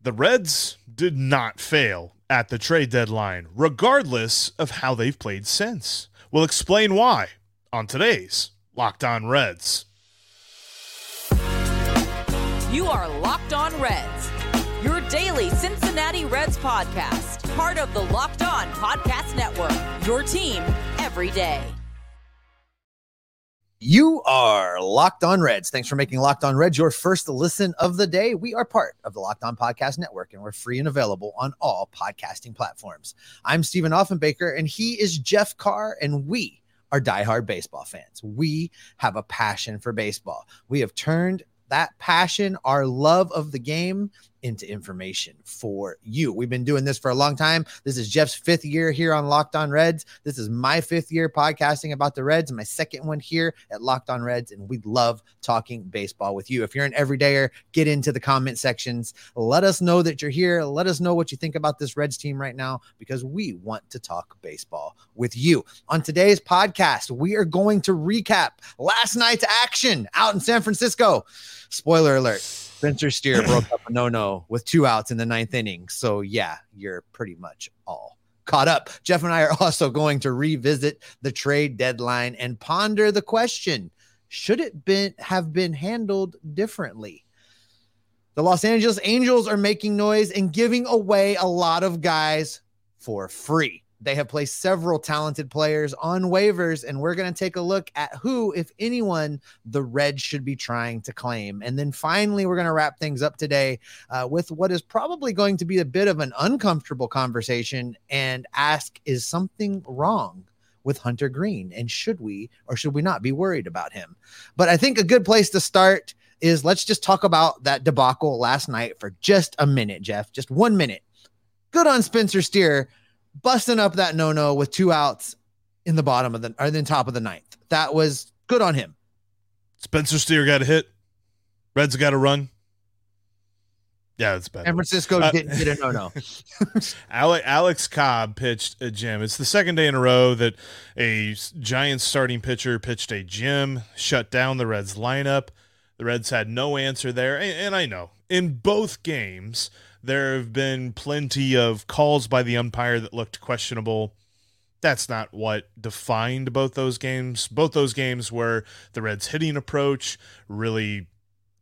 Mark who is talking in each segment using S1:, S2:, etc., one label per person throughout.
S1: the Reds did not fail at the trade deadline, regardless of how they've played since. We'll explain why on today's Locked On Reds.
S2: You are Locked On Reds, your daily Cincinnati Reds podcast, part of the Locked On Podcast Network, your team every day.
S3: You are Locked On Reds. Thanks for making Locked On Reds your first listen of the day. We are part of the Locked On Podcast Network and we're free and available on all podcasting platforms. I'm Stephen Offenbaker and he is Jeff Carr, and we are diehard baseball fans. We have a passion for baseball. We have turned that passion, our love of the game, into information for you. We've been doing this for a long time. This is Jeff's fifth year here on Locked On Reds. This is my fifth year podcasting about the Reds, my second one here at Locked On Reds. And we love talking baseball with you. If you're an everydayer, get into the comment sections. Let us know that you're here. Let us know what you think about this Reds team right now because we want to talk baseball with you. On today's podcast, we are going to recap last night's action out in San Francisco. Spoiler alert Spencer Steer broke up a no no with two outs in the ninth inning. So, yeah, you're pretty much all caught up. Jeff and I are also going to revisit the trade deadline and ponder the question should it been, have been handled differently? The Los Angeles Angels are making noise and giving away a lot of guys for free. They have placed several talented players on waivers, and we're going to take a look at who, if anyone, the Reds should be trying to claim. And then finally, we're going to wrap things up today uh, with what is probably going to be a bit of an uncomfortable conversation and ask Is something wrong? With Hunter Greene, and should we or should we not be worried about him? But I think a good place to start is let's just talk about that debacle last night for just a minute, Jeff. Just one minute. Good on Spencer Steer busting up that no no with two outs in the bottom of the or then top of the ninth. That was good on him.
S1: Spencer Steer got a hit. Reds got a run. Yeah, it's bad.
S3: San Francisco uh, didn't get a no no.
S1: Alex, Alex Cobb pitched a gem. It's the second day in a row that a Giants starting pitcher pitched a gem, shut down the Reds lineup. The Reds had no answer there. And, and I know in both games, there have been plenty of calls by the umpire that looked questionable. That's not what defined both those games. Both those games were the Reds' hitting approach really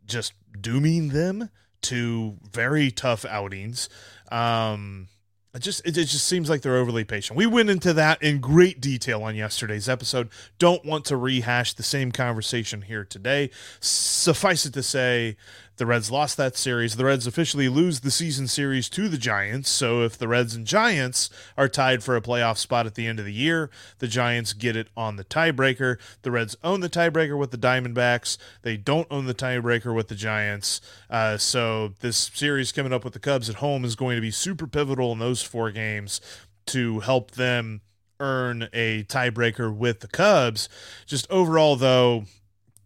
S1: just dooming them to very tough outings. Um, it just it, it, just seems like they're overly patient. We went into that in great detail on yesterday's episode. Don't want to rehash the same conversation here today. Suffice it to say, the Reds lost that series. The Reds officially lose the season series to the Giants. So if the Reds and Giants are tied for a playoff spot at the end of the year, the Giants get it on the tiebreaker. The Reds own the tiebreaker with the Diamondbacks. They don't own the tiebreaker with the Giants. Uh, so this series coming up with the Cubs at home is going to be super pivotal in those four games to help them earn a tiebreaker with the Cubs. Just overall, though,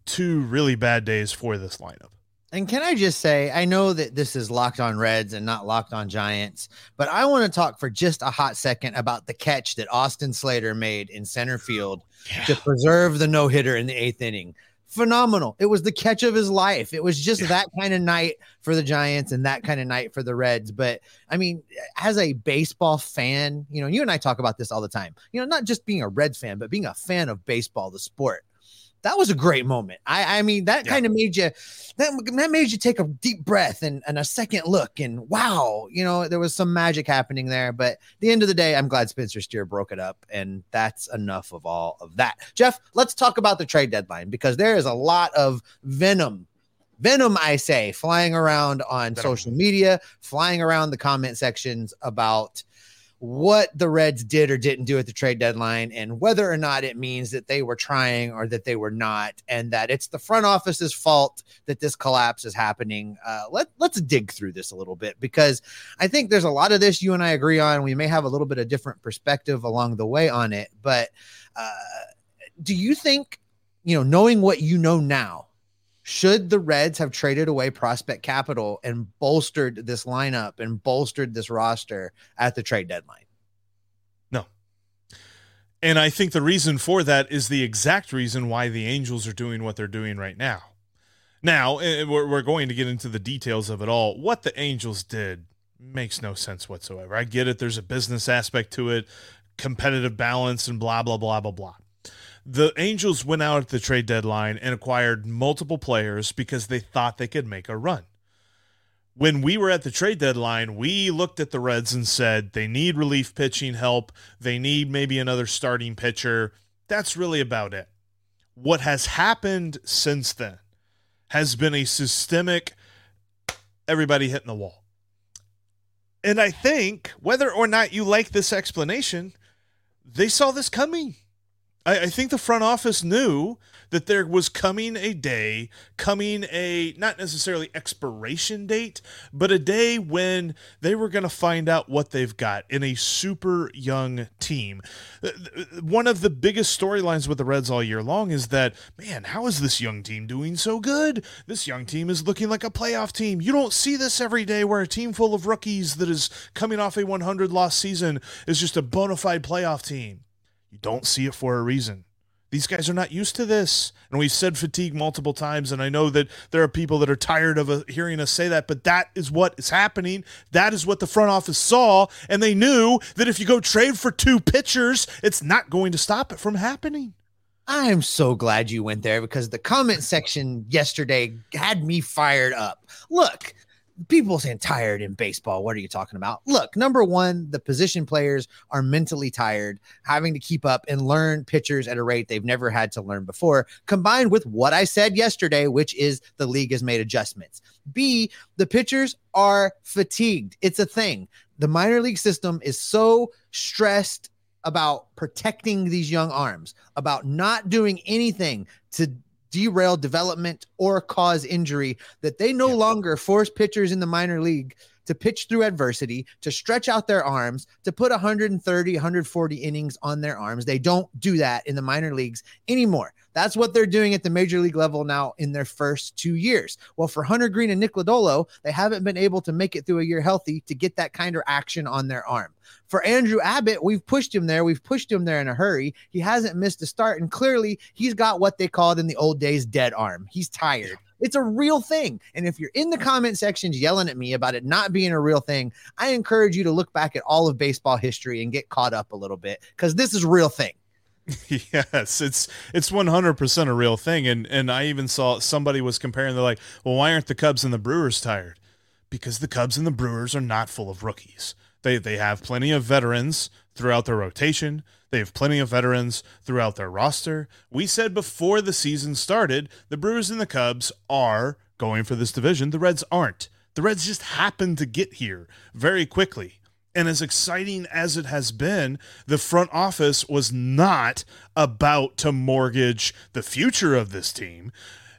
S1: two really bad days for this lineup.
S3: And can I just say, I know that this is locked on Reds and not locked on Giants, but I want to talk for just a hot second about the catch that Austin Slater made in center field yeah. to preserve the no hitter in the eighth inning. Phenomenal. It was the catch of his life. It was just yeah. that kind of night for the Giants and that kind of night for the Reds. But I mean, as a baseball fan, you know, you and I talk about this all the time, you know, not just being a Reds fan, but being a fan of baseball, the sport that was a great moment. I, I mean, that yeah. kind of made you that, that made you take a deep breath and, and a second look and wow, you know, there was some magic happening there. But the end of the day, I'm glad Spencer Steer broke it up, and that's enough of all of that. Jeff, let's talk about the trade deadline because there is a lot of venom venom, I say, flying around on venom. social media, flying around the comment sections about what the Reds did or didn't do at the trade deadline and whether or not it means that they were trying or that they were not, and that it's the front office's fault that this collapse is happening. Uh, let, let's dig through this a little bit because I think there's a lot of this you and I agree on. We may have a little bit of different perspective along the way on it, but uh, do you think, you know, knowing what you know now, should the Reds have traded away prospect capital and bolstered this lineup and bolstered this roster at the trade deadline?
S1: No. And I think the reason for that is the exact reason why the Angels are doing what they're doing right now. Now, eh, we're, we're going to get into the details of it all. What the Angels did makes no sense whatsoever. I get it. There's a business aspect to it, competitive balance, and blah, blah, blah, blah, blah. The Angels went out at the trade deadline and acquired multiple players because they thought they could make a run. When we were at the trade deadline, we looked at the Reds and said they need relief pitching help. They need maybe another starting pitcher. That's really about it. What has happened since then has been a systemic everybody hitting the wall. And I think whether or not you like this explanation, they saw this coming. I, I, think the front office knew that there was coming a day, coming a not necessarily expiration date, but a day when they were going to find out what they've got in a super young team. Uh, one of the biggest storylines with the Reds all year long is that, man, how is this young team doing so good? This young team is looking like a playoff team. You don't see this every day where a team full of rookies that is coming off a 100 loss season is just a bona fide playoff team. You don't see it for a reason. These guys are not used to this. And we've said fatigue multiple times. And I know that there are people that are tired of uh, hearing us say that, but that is what is happening. That is what the front office saw. And they knew that if you go trade for two pitchers, it's not going to stop it from happening.
S3: I am so glad you went there because the comment section yesterday had me fired up. Look, people saying tired in baseball. What are you talking about? Look, number one, the position players are mentally tired, having to keep up and learn pitchers at a rate they've never had to learn before, combined with what I said yesterday, which is the league has made adjustments. B, the pitchers are fatigued. It's a thing. The minor league system is so stressed about protecting these young arms, about not doing anything to derail development or cause injury, that they no yeah. longer force pitchers in the minor league to pitch through adversity, to stretch out their arms, to put 130, 140 innings on their arms. They don't do that in the minor leagues anymore. That's what they're doing at the major league level now in their first two years. Well, for Hunter Greene and Nick Lodolo, they haven't been able to make it through a year healthy to get that kind of action on their arm. For Andrew Abbott, we've pushed him there. We've pushed him there in a hurry. He hasn't missed a start, and clearly he's got what they called in the old days dead arm. He's tired. It's a real thing. And if you're in the hmm. comment sections yelling at me about it not being a real thing, I encourage you to look back at all of baseball history and get caught up a little bit because this is a real thing.
S1: yes, it's it's 100% a real thing and and I even saw somebody was comparing they're like, "Well, why aren't the Cubs and the Brewers tired?" Because the Cubs and the Brewers are not full of rookies. They they have plenty of veterans throughout their rotation. They have plenty of veterans throughout their roster. We said before the season started, the Brewers and the Cubs are going for this division. The Reds aren't. The Reds just happened to get here very quickly. And as exciting as it has been, the front office was not about to mortgage the future of this team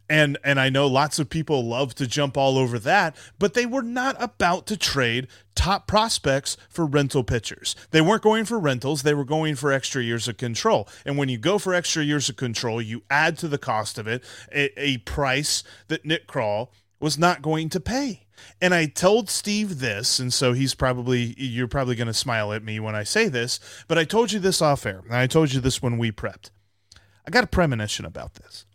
S1: and and I know lots of people love to jump all over that, but they were not about to trade top prospects for rental pitchers. They weren't going for rentals, they were going for extra years of control. And when you go for extra years of control, you add to the cost of it a, a price that Nick Krall was not going to pay. And I told Steve this, and so he's probably you're probably going to smile at me when I say this, but I told you this off air. And I told you this when we prepped. I got a premonition about this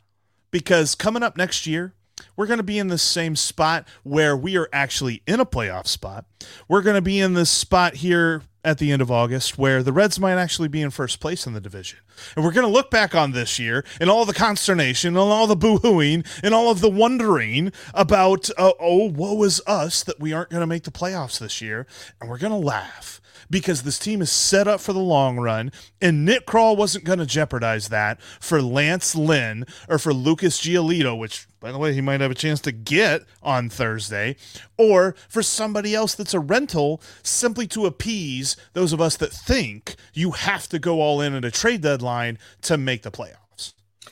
S1: because coming up next year, we're going to be in the same spot where we are actually in a playoff spot. We're going to be in this spot here at the end of August where the Reds might actually be in first place in the division. And we're going to look back on this year and all the consternation and all the boohooing and all of the wondering about, uh, oh, woe is us that we aren't going to make the playoffs this year. And we're going to laugh because this team is set up for the long run, and Nick Krall wasn't going to jeopardize that for Lance Lynn or for Lucas Giolito, which, by the way, he might have a chance to get on Thursday, or for somebody else that's a rental simply to appease those of us that think you have to go all in at a trade deadline to make the playoff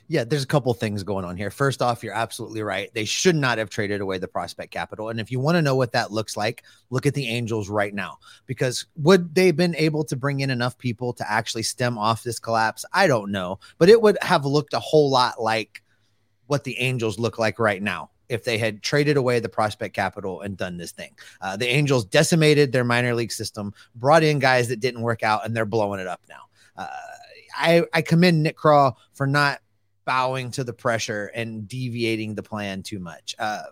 S3: yeah, there's a couple things going on here. First off, you're absolutely right. They should not have traded away the prospect capital. And if you want to know what that looks like, look at the Angels right now. Because would they have been able to bring in enough people to actually stem off this collapse? I don't know. But it would have looked a whole lot like what the Angels look like right now if they had traded away the prospect capital and done this thing. Uh, the Angels decimated their minor league system, brought in guys that didn't work out, and they're blowing it up now. Uh, I, I commend Nick Krall for not bowing to the pressure and deviating the plan too much. Uh,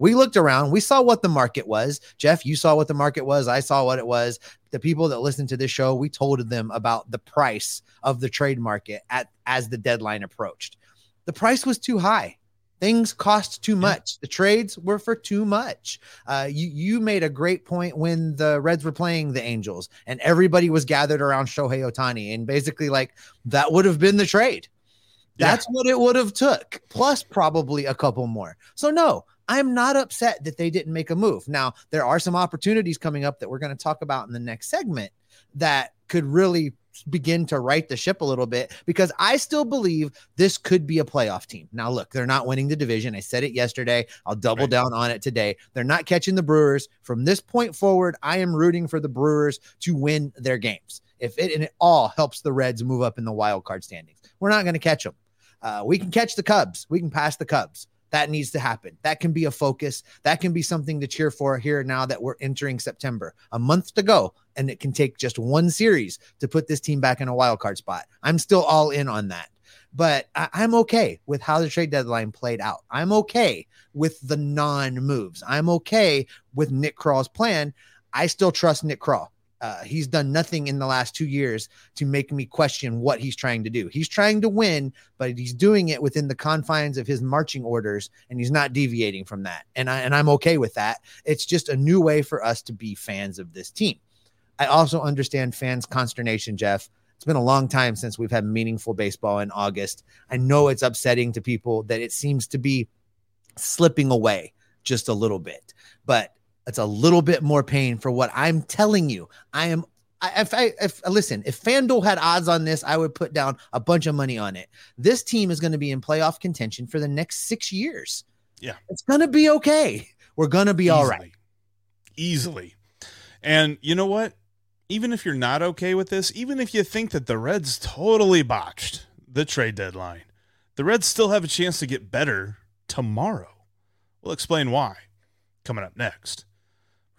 S3: we looked around, we saw what the market was. Jeff, you saw what the market was. I saw what it was. The people that listened to this show, we told them about the price of the trade market at as the deadline approached. The price was too high. Things cost too much. The trades were for too much. Uh, you you made a great point when the Reds were playing the Angels and everybody was gathered around Shohei Ohtani, and basically like that would have been the trade. That's yeah. what it would have took, plus probably a couple more. So no, I'm not upset that they didn't make a move. Now, there are some opportunities coming up that we're going to talk about in the next segment that could really begin to right the ship a little bit because I still believe this could be a playoff team. Now, look, they're not winning the division. I said it yesterday. I'll double right. down on it today. They're not catching the Brewers. From this point forward, I am rooting for the Brewers to win their games. If it and it all helps the Reds move up in the wild card standings, we're not going to catch them. Uh, we can catch the Cubs. We can pass the Cubs. That needs to happen. That can be a focus. That can be something to cheer for here now that we're entering September. A month to go, and it can take just one series to put this team back in a wild card spot. I'm still all in on that. But I- I'm okay with how the trade deadline played out. I'm okay with the non moves. I'm okay with Nick Krall's plan. I still trust Nick Krall. Uh, he's done nothing in the last two years to make me question what he's trying to do. He's trying to win, but he's doing it within the confines of his marching orders, and he's not deviating from that. And I and I'm okay with that. It's just a new way for us to be fans of this team. I also understand fans' consternation, Jeff. It's been a long time since we've had meaningful baseball in August. I know it's upsetting to people that it seems to be slipping away just a little bit, but it's a little bit more pain for what I'm telling you. I am. I, if I if listen, if FanDuel had odds on this, I would put down a bunch of money on it. This team is going to be in playoff contention for the next six years.
S1: Yeah,
S3: it's going to be okay. We're going to be Easily. all right.
S1: Easily. And you know what? Even if you're not okay with this, even if you think that the Reds totally botched the trade deadline, the Reds still have a chance to get better tomorrow. We'll explain why coming up next.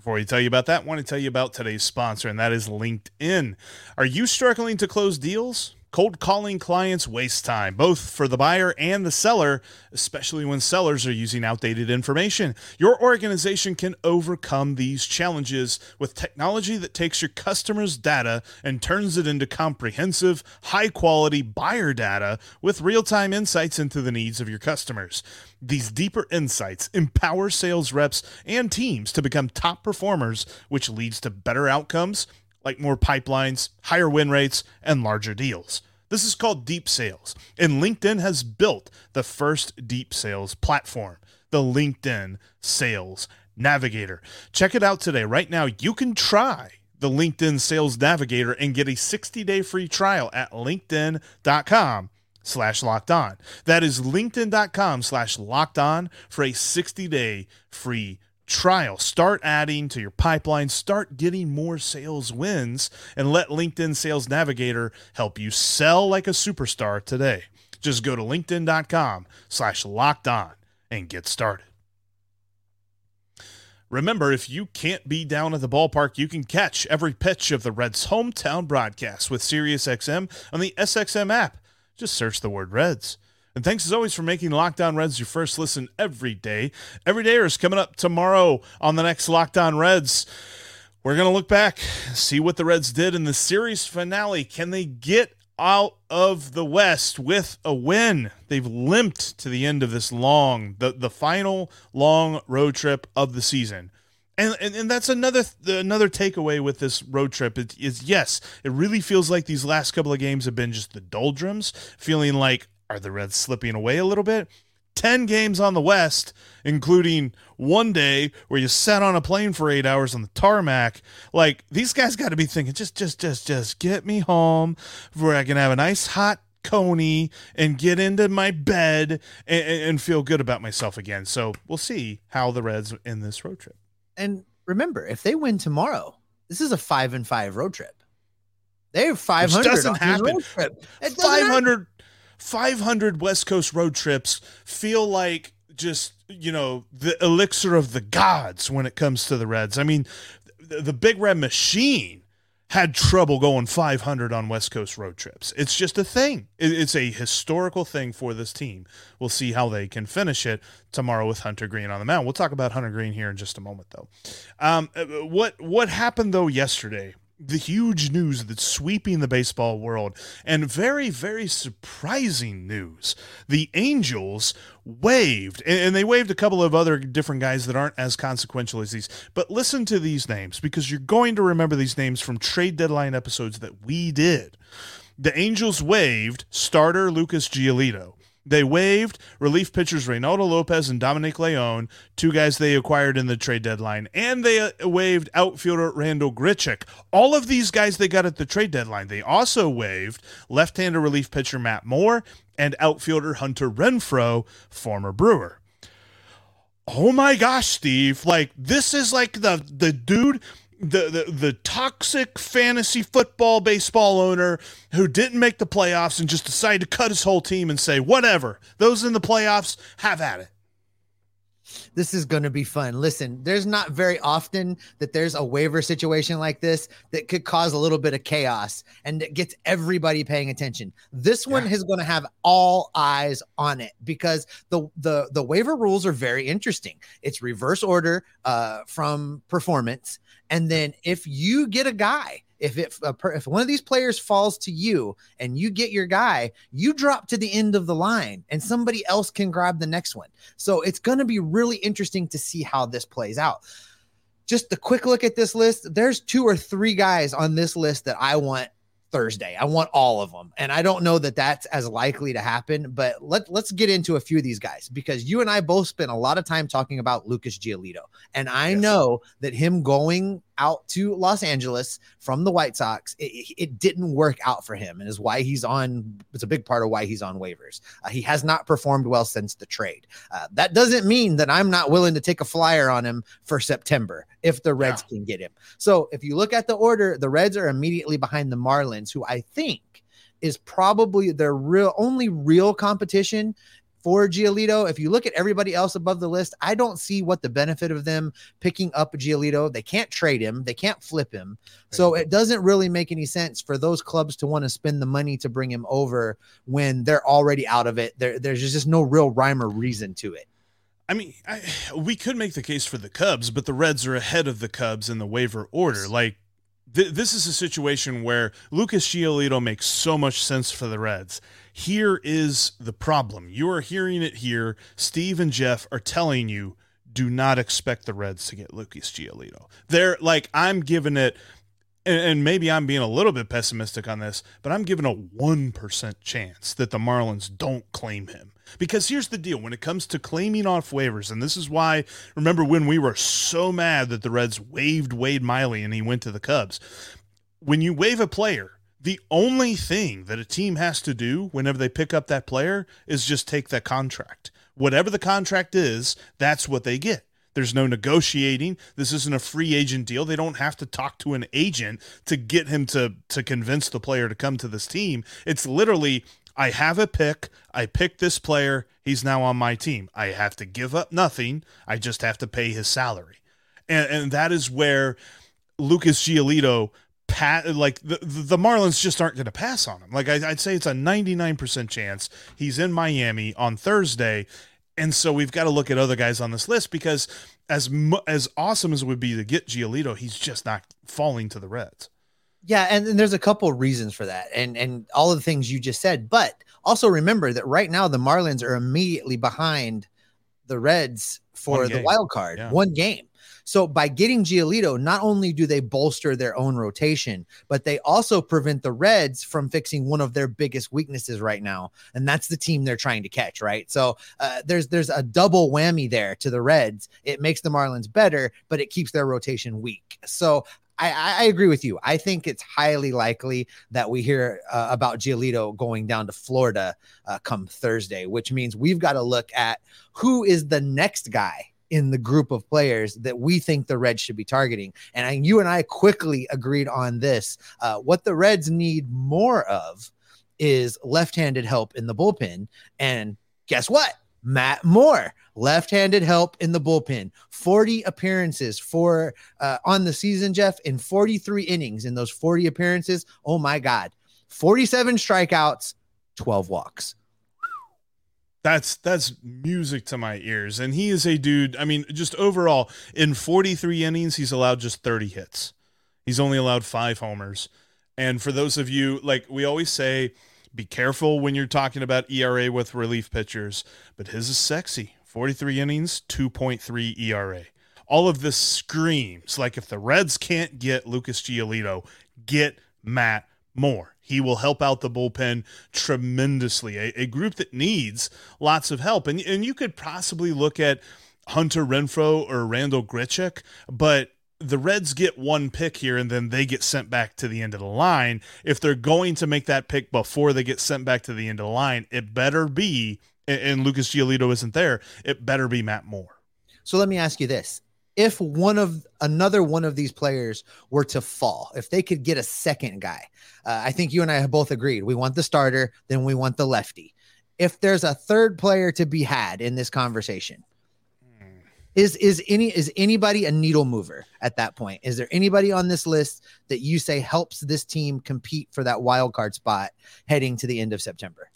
S1: Before we tell you about that, I want to tell you about today's sponsor, and that is LinkedIn. Are you struggling to close deals? Cold calling clients waste time, both for the buyer and the seller, especially when sellers are using outdated information. Your organization can overcome these challenges with technology that takes your customers' data and turns it into comprehensive, high quality buyer data with real time insights into the needs of your customers. These deeper insights empower sales reps and teams to become top performers, which leads to better outcomes like more pipelines, higher win rates, and larger deals. This is called deep sales, and LinkedIn has built the first deep sales platform, the LinkedIn Sales Navigator. Check it out today. Right now, you can try the LinkedIn Sales Navigator and get a 60-day free trial at linkedin.com slash locked on. That is linkedin.com slash locked on for a 60-day free trial. Start adding to your pipeline, start getting more sales wins, and let LinkedIn Sales Navigator help you sell like a superstar today. Just go to linkedin.com slash locked on and get started. Remember, if you can't be down at the ballpark, you can catch every pitch of the Reds' hometown broadcast with SiriusXM on the SXM app. Just search the word Reds. And thanks as always for making Locked On Reds your first listen every day. Every day is coming up tomorrow on the next Locked On Reds. We're going to look back, see what the Reds did in the series finale. Can they get out of the West with a win? They've limped to the end of this long, the, the final long road trip of the season. And, and, and that's another another takeaway with this road trip is, is yes, it really feels like these last couple of games have been just the doldrums, feeling like are the Reds slipping away a little bit? 10 games on the West, including one day where you sat on a plane for eight hours on the tarmac. Like, these guys got to be thinking, just, just, just, just get me home where I can have a nice hot coney and get into my bed and, and feel good about myself again. So we'll see how the Reds in this road trip.
S3: And remember, if they win tomorrow, this is a five and five road trip. They have 500 Which doesn't happen.
S1: 500 500 West Coast road trips feel like just, you know, the elixir of the gods when it comes to the Reds. I mean, the, Big Red Machine had trouble going 500 on West Coast road trips. It's just a thing. It's a historical thing for this team. We'll see how they can finish it tomorrow with Hunter Greene on the mound. We'll talk about Hunter Greene here in just a moment, though. Um, uh, what what happened though yesterday the huge news that's sweeping the baseball world and very very surprising news. The angels waived and, they waived a couple of other different guys that aren't as consequential as these. But listen to these names because you're going to remember these names from trade deadline episodes that we did. The angels waived starter lucas giolito they waived relief pitchers Reynaldo Lopez and Dominic Leone, two guys they acquired in the trade deadline, and they uh, waived outfielder Randall Grichuk. All of these guys they got at the trade deadline. They also waived left-hander relief pitcher Matt Moore and outfielder Hunter Renfroe, former Brewer. Oh my gosh, Steve! Like this is like the the dude the, the the toxic fantasy football baseball owner who didn't make the playoffs and just decided to cut his whole team and say whatever those in the playoffs have at it
S3: this is going to be fun. Listen, there's not very often that there's a waiver situation like this that could cause a little bit of chaos and it gets everybody paying attention. This one yeah. is going to have all eyes on it because the the the waiver rules are very interesting. It's reverse order uh, from performance, and then if you get a guy if it if one of these players falls to you and you get your guy, you drop to the end of the line and somebody else can grab the next one. So it's going to be really interesting to see how this plays out. Just a quick look at this list. There's two or three guys on this list that I want Thursday. I want all of them. And I don't know that that's as likely to happen, but let, let's get into a few of these guys because you and I both spent a lot of time talking about Lucas Giolito. And I yes. know that him going out to Los Angeles from the White Sox, it, it, didn't work out for him, and is why he's on. It's a big part of why he's on waivers. Uh, he has not performed well since the trade. Uh, that doesn't mean that I'm not willing to take a flyer on him for September if the Reds yeah. can get him. So if you look at the order, the Reds are immediately behind the Marlins, who I think is probably their real only real competition for Giolito. If you look at everybody else above the list, I don't see what the benefit of them picking up Giolito. They can't trade him, they can't flip him. So it doesn't really make any sense for those clubs to want to spend the money to bring him over when they're already out of it. There, there's just no real rhyme or reason to it.
S1: I mean, I, we could make the case for the Cubs, but the Reds are ahead of the Cubs in the waiver order. Like, th- this is a situation where Lucas Giolito makes so much sense for the Reds here is the problem. You are hearing it here. Steve and Jeff are telling you do not expect the Reds to get Lucas Giolito. They're like, I'm giving it, and, maybe I'm being a little bit pessimistic on this, but I'm giving a 1% chance that the Marlins don't claim him. Because here's the deal when it comes to claiming off waivers, and this is why, remember when we were so mad that the Reds waived Wade Miley and he went to the Cubs? When you waive a player, the only thing that a team has to do whenever they pick up that player is just take that contract. Whatever the contract is, that's what they get. There's no negotiating. This isn't a free agent deal. They don't have to talk to an agent to get him to to convince the player to come to this team. It's literally I have a pick. I pick this player. He's now on my team. I have to give up nothing. I just have to pay his salary. And and that is where Lucas Giolito pat like the the Marlins just aren't going to pass on him. Like I, would say, it's a ninety nine percent chance he's in Miami on Thursday, and so we've got to look at other guys on this list because as as awesome as it would be to get Giolito, he's just not falling to the Reds.
S3: Yeah, and, and there's a couple of reasons for that, and and all of the things you just said, but also remember that right now the Marlins are immediately behind the Reds for the wild card, yeah. one game. So by getting Giolito, not only do they bolster their own rotation, but they also prevent the Reds from fixing one of their biggest weaknesses right now, and that's the team they're trying to catch. Right. So uh, there's there's a double whammy there to the Reds. It makes the Marlins better, but it keeps their rotation weak. So I, I, agree with you. I think it's highly likely that we hear uh, about Giolito going down to Florida uh, come Thursday, which means we've got to look at who is the next guy in the group of players that we think the Reds should be targeting. And I, you and I quickly agreed on this. Uh, what the Reds need more of is left handed help in the bullpen. And guess what? Matt Moore. left-handed help in the bullpen 40 appearances for uh, on the season jeff in 43 innings in those 40 appearances oh my god 47 strikeouts 12 walks
S1: that's that's music to my ears. And he is a dude i mean just overall in 43 innings he's allowed just 30 hits. He's only allowed five homers. And for those of you like we always say be careful when you're talking about era with relief pitchers but his is sexy. 43 innings 2.3 era all of this screams like if the reds can't get lucas giolito get matt Moore. He will help out the bullpen tremendously. A, a, group that needs lots of help. And, and you could possibly look at Hunter Renfroe or Randall Grichuk, but the Reds get one pick here and then they get sent back to the end of the line. If they're going to make that pick before they get sent back to the end of the line, it better be, and Lucas Giolito isn't there, it better be Matt Moore.
S3: So let me ask you this if one of another one of these players were to fall, if they could get a second guy, uh, I think you and I have both agreed we want the starter, then we want the lefty. If there's a third player to be had in this conversation, is is any is anybody a needle mover at that point? Is there anybody on this list that you say helps this team compete for that wild card spot heading to the end of September?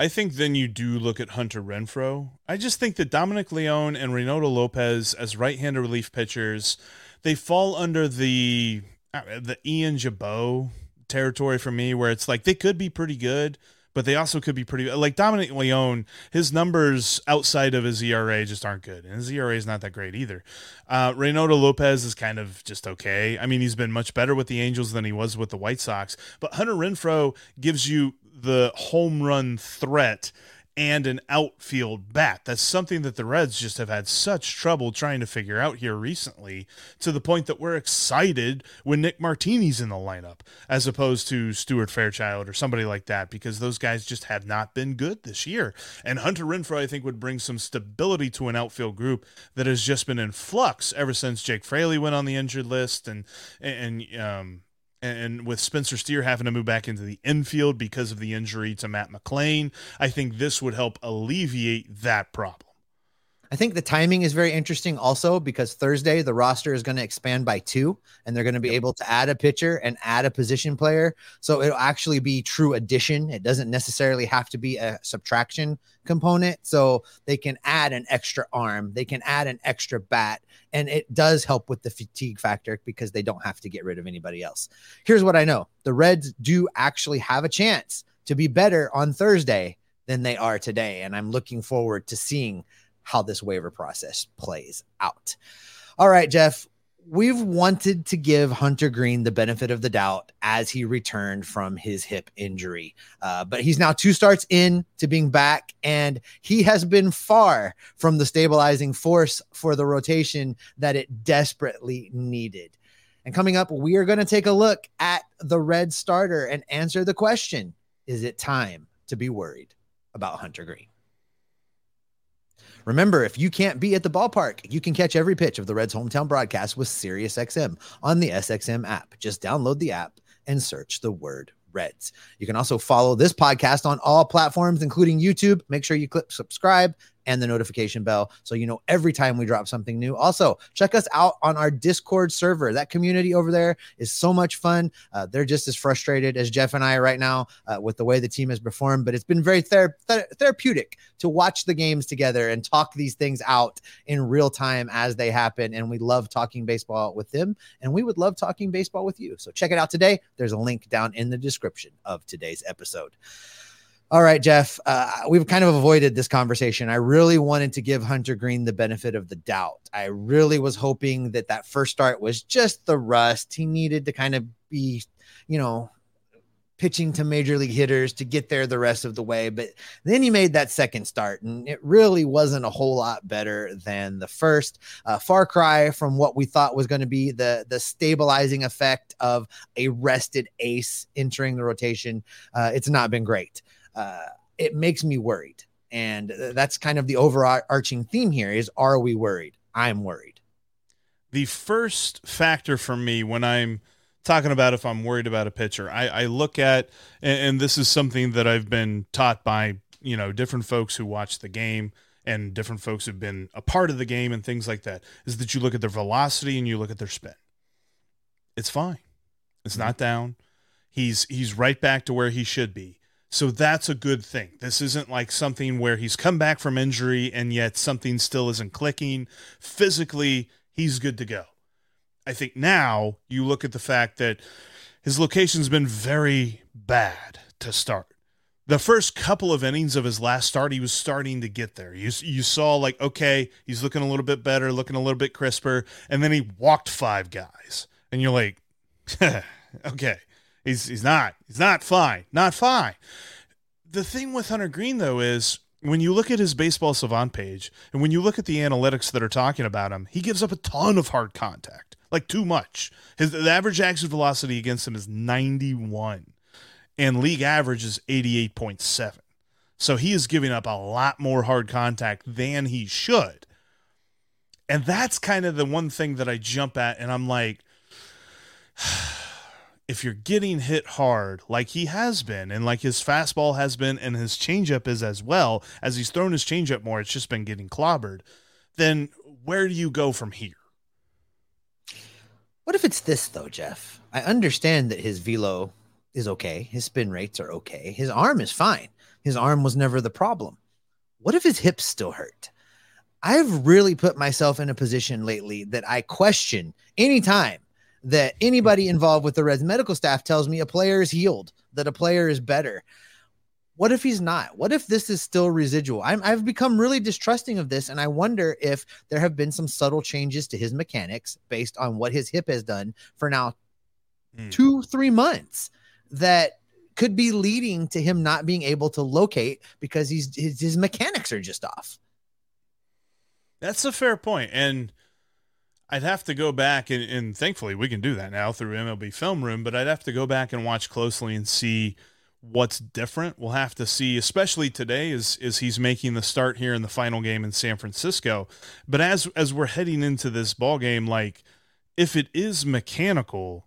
S1: I think then you do look at Hunter Renfroe. I just think that Dominic Leone and Reynaldo Lopez as right-handed relief pitchers, they fall under the uh, the Ian Gibaut territory for me, where it's like they could be pretty good, but they also could be pretty like Dominic Leone. His numbers outside of his ERA just aren't good, and his ERA is not that great either. Uh, Reynaldo Lopez is kind of just okay. I mean, he's been much better with the Angels than he was with the White Sox, but Hunter Renfro gives you the home run threat and an outfield bat. That's something that the Reds just have had such trouble trying to figure out here recently to the point that we're excited when Nick Martini's in the lineup as opposed to Stuart Fairchild or somebody like that because those guys just have not been good this year. And Hunter Renfroe, I think, would bring some stability to an outfield group that has just been in flux ever since Jake Fraley went on the injured list and, and, um, and with Spencer Steer having to move back into the infield because of the injury to Matt McLain, I think this would help alleviate that problem.
S3: I think the timing is very interesting also because Thursday the roster is going to expand by two and they're going to be yep. able to add a pitcher and add a position player. So it'll actually be true addition. It doesn't necessarily have to be a subtraction component. So they can add an extra arm, they can add an extra bat, and it does help with the fatigue factor because they don't have to get rid of anybody else. Here's what I know the Reds do actually have a chance to be better on Thursday than they are today. And I'm looking forward to seeing how this waiver process plays out. All right, Jeff, we've wanted to give Hunter Greene the benefit of the doubt as he returned from his hip injury. Uh, but he's now two starts in to being back, and he has been far from the stabilizing force for the rotation that it desperately needed. And coming up, we are going to take a look at the red starter and answer the question Is it time to be worried about Hunter Greene? Remember, if you can't be at the ballpark, you can catch every pitch of the Reds hometown broadcast with SiriusXM on the SXM app. Just download the app and search the word Reds. You can also follow this podcast on all platforms, including YouTube. Make sure you click subscribe and the notification bell so you know every time we drop something new. Also, check us out on our Discord server. That community over there is so much fun. Uh, they're just as frustrated as Jeff and I right now uh, with the way the team has performed, but it's been very ther- ther- therapeutic to watch the games together and talk these things out in real time as they happen. And we love talking baseball with them, and we would love talking baseball with you. So check it out today. There's a link down in the description of today's episode. All right, Jeff, uh, we've kind of avoided this conversation. I really wanted to give Hunter Greene the benefit of the doubt. I really was hoping that that first start was just the rust. He needed to kind of be, you know, pitching to major league hitters to get there the rest of the way. But then he made that second start, and it really wasn't a whole lot better than the first. Uh, far cry from what we thought was going to be the the stabilizing effect of a rested ace entering the rotation. Uh, it's not been great uh, it makes me worried. And that's kind of the overarching theme here is are we worried? I'm worried.
S1: The first factor for me when I'm talking about if I'm worried about a pitcher, I, I look at, and, and this is something that I've been taught by, you know, different folks who watch the game and different folks who've been a part of the game and things like that is that you look at their velocity and you look at their spin. It's fine. It's not down. He's he's right back to where he should be. So that's a good thing. This isn't like something where he's come back from injury and yet something still isn't clicking. Physically, he's good to go. I think now you look at the fact that his location's been very bad to start. The first couple of innings of his last start, he was starting to get there. You, you saw, like, okay, he's looking a little bit better, looking a little bit crisper, and then he walked five guys. And you're like, okay, he's, he's not, he's not fine, not fine. The thing with Hunter Greene though, is when you look at his baseball savant page and when you look at the analytics that are talking about him, he gives up a ton of hard contact, like too much. His the average exit velocity against him is 91 and league average is 88.7. So he is giving up a lot more hard contact than he should. And that's kind of the one thing that I jump at and I'm like if you're getting hit hard like he has been and like his fastball has been and his changeup is as well as he's thrown his changeup more it's just been getting clobbered then where do you go from here?
S3: What if it's this though jeff? I understand that his velo is okay. His spin rates are okay. His arm is fine. His arm was never the problem. What if his hips still hurt? I've really put myself in a position lately that i question anytime that anybody involved with the Reds medical staff tells me a player is healed, that a player is better. What if he's not? What if this is still residual? i have become really distrusting of this, and I wonder if there have been some subtle changes to his mechanics based on what his hip has done for now mm. two, three months that could be leading to him not being able to locate because he's his, his mechanics are just off.
S1: That's a fair point, and I'd have to go back and, and thankfully we can do that now through MLB Film Room, but I'd have to go back and watch closely and see what's different. We'll have to see, especially today, as is he's making the start here in the final game in San Francisco. But as as we're heading into this ball game, like if it is mechanical,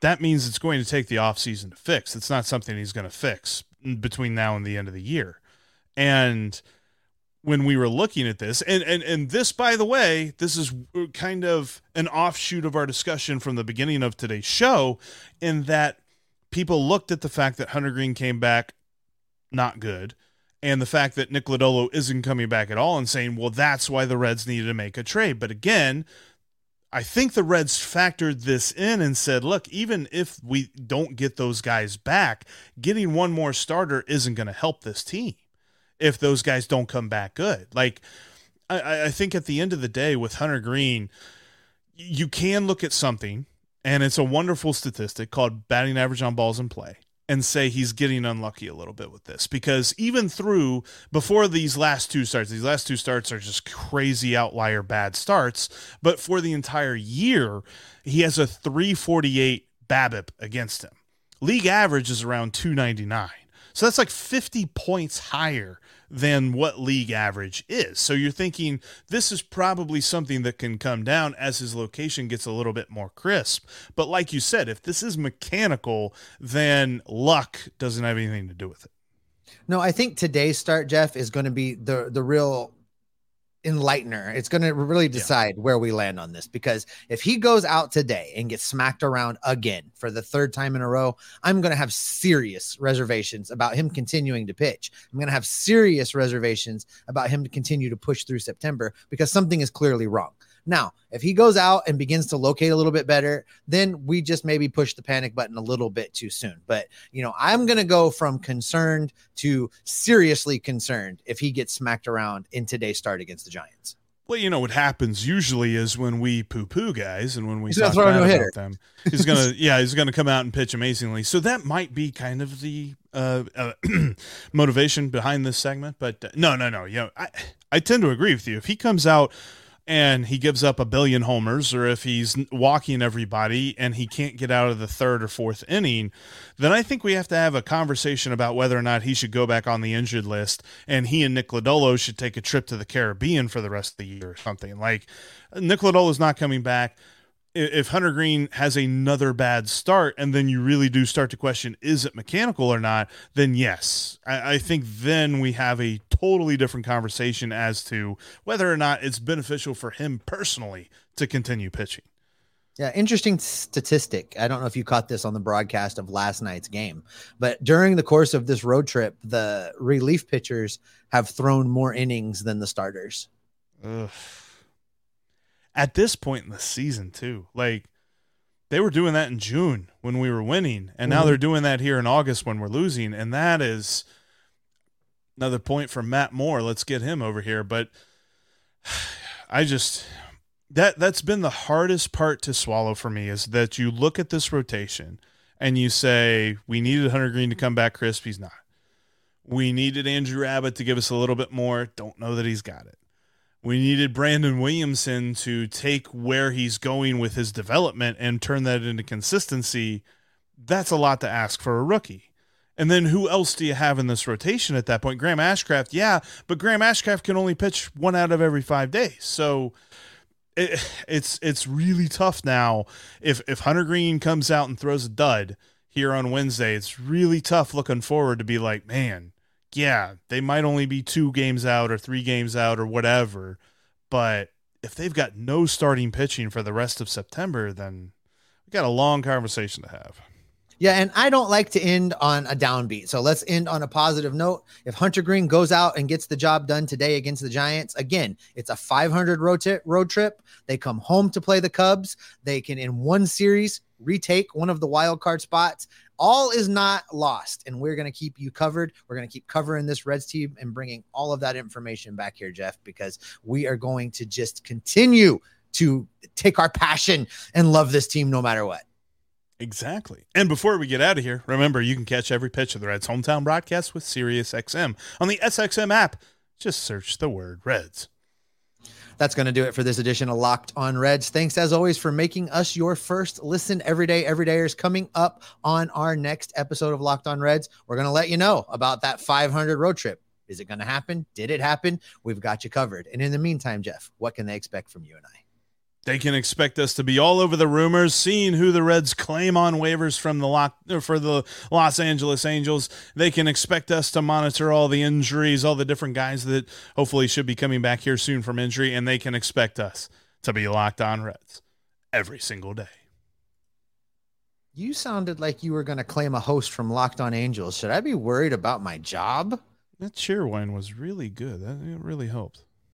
S1: that means it's going to take the offseason to fix. It's not something he's going to fix between now and the end of the year. And when we were looking at this. And, and and this by the way this is kind of an offshoot of our discussion from the beginning of today's show in that people looked at the fact that hunter Greene came back not good and the fact that nick lodolo isn't coming back at all and saying well that's why the reds needed to make a trade. But again I think the Reds factored this in and said, look, even if we don't get those guys back, getting one more starter isn't going to help this team if those guys don't come back good. Like, I, I think at the end of the day, with Hunter Greene, you can look at something, and it's a wonderful statistic called batting average on balls in play and say he's getting unlucky a little bit with this because even through before these last two starts, these last two starts are just crazy outlier bad starts. But for the entire year, he has a 348 BABIP against him. League average is around 299. So that's like 50 points higher than what league average is. So you're thinking this is probably something that can come down as his location gets a little bit more crisp. But like you said, if this is mechanical, then luck doesn't have anything to do with it.
S3: No, I think today's start, Jeff, is going to be the the real enlightener. It's going to really decide yeah. where we land on this because if he goes out today and gets smacked around again for the third time in a row, I'm going to have serious reservations about him continuing to pitch. I'm going to have serious reservations about him to continue to push through September because something is clearly wrong. Now, if he goes out and begins to locate a little bit better, then we just maybe push the panic button a little bit too soon. But, you know, I'm going to go from concerned to seriously concerned if he gets smacked around in today's start against the Giants.
S1: Well, you know what happens usually is when we poo-poo guys and when we he's talk bad no about hitter. them, he's gonna yeah he's gonna come out and pitch amazingly. So that might be kind of the uh, uh, motivation behind this segment. But uh, no, no, no. You know, I I tend to agree with you. If he comes out and he gives up a billion homers, or if he's walking everybody and he can't get out of the third or fourth inning, then I think we have to have a conversation about whether or not he should go back on the injured list and he and Nick Lodolo should take a trip to the Caribbean for the rest of the year or something. Like Nick Lodolo's not coming back. If Hunter Greene has another bad start and then you really do start to question is it mechanical or not, then yes. I, I, think then we have a totally different conversation as to whether or not it's beneficial for him personally to continue pitching.
S3: Yeah, interesting statistic. I don't know if you caught this on the broadcast of last night's game, but during the course of this road trip, the relief pitchers have thrown more innings than the starters. Ugh
S1: at this point in the season too. Like they were doing that in June when we were winning, and now mm-hmm. they're doing that here in August when we're losing, and that is another point from Matt Moore. Let's get him over here, but I just that that's been the hardest part to swallow for me is that you look at this rotation and you say we needed Hunter Greene to come back crisp, he's not. We needed Andrew Abbott to give us a little bit more. Don't know that he's got it. We needed Brandon Williamson to take where he's going with his development and turn that into consistency. That's a lot to ask for a rookie. And then who else do you have in this rotation at that point? Graham Ashcraft, yeah, but Graham Ashcraft can only pitch one out of every five days. So it, it's it's really tough now. If if Hunter Greene comes out and throws a dud here on Wednesday, it's really tough looking forward to be like, man, yeah, they might only be two games out or three games out or whatever. But if they've got no starting pitching for the rest of September, then we got a long conversation to have.
S3: Yeah, and I don't like to end on a downbeat. So let's end on a positive note. If Hunter Greene goes out and gets the job done today against the Giants, again, it's a 500 road, t- road trip. They come home to play the Cubs. They can, in one series, retake one of the wild card spots all is not lost and we're going to keep you covered we're going to keep covering this reds team and bringing all of that information back here jeff because we are going to just continue to take our passion and love this team no matter what
S1: Exactly. And before we get out of here, remember you can catch every pitch of the Reds hometown broadcast with SiriusXM on the SXM app. Just search the word Reds.
S3: That's going to do it for this edition of Locked on Reds. Thanks as always for making us your first listen every day. Everydayers coming up on our next episode of Locked on Reds. We're going to let you know about that 500 road trip. Is it going to happen? Did it happen? We've got you covered. And in the meantime, Jeff, what can they expect from you and I?
S1: They can expect us to be all over the rumors, seeing who the Reds claim on waivers from the lock uh, for the Los Angeles Angels. They can expect us to monitor all the injuries, all the different guys that hopefully should be coming back here soon from injury, and they can expect us to be locked on Reds every single day.
S3: You sounded like you were going to claim a host from Locked On Angels. Should I be worried about my job?
S1: That cheer wine was really good. That it really helped.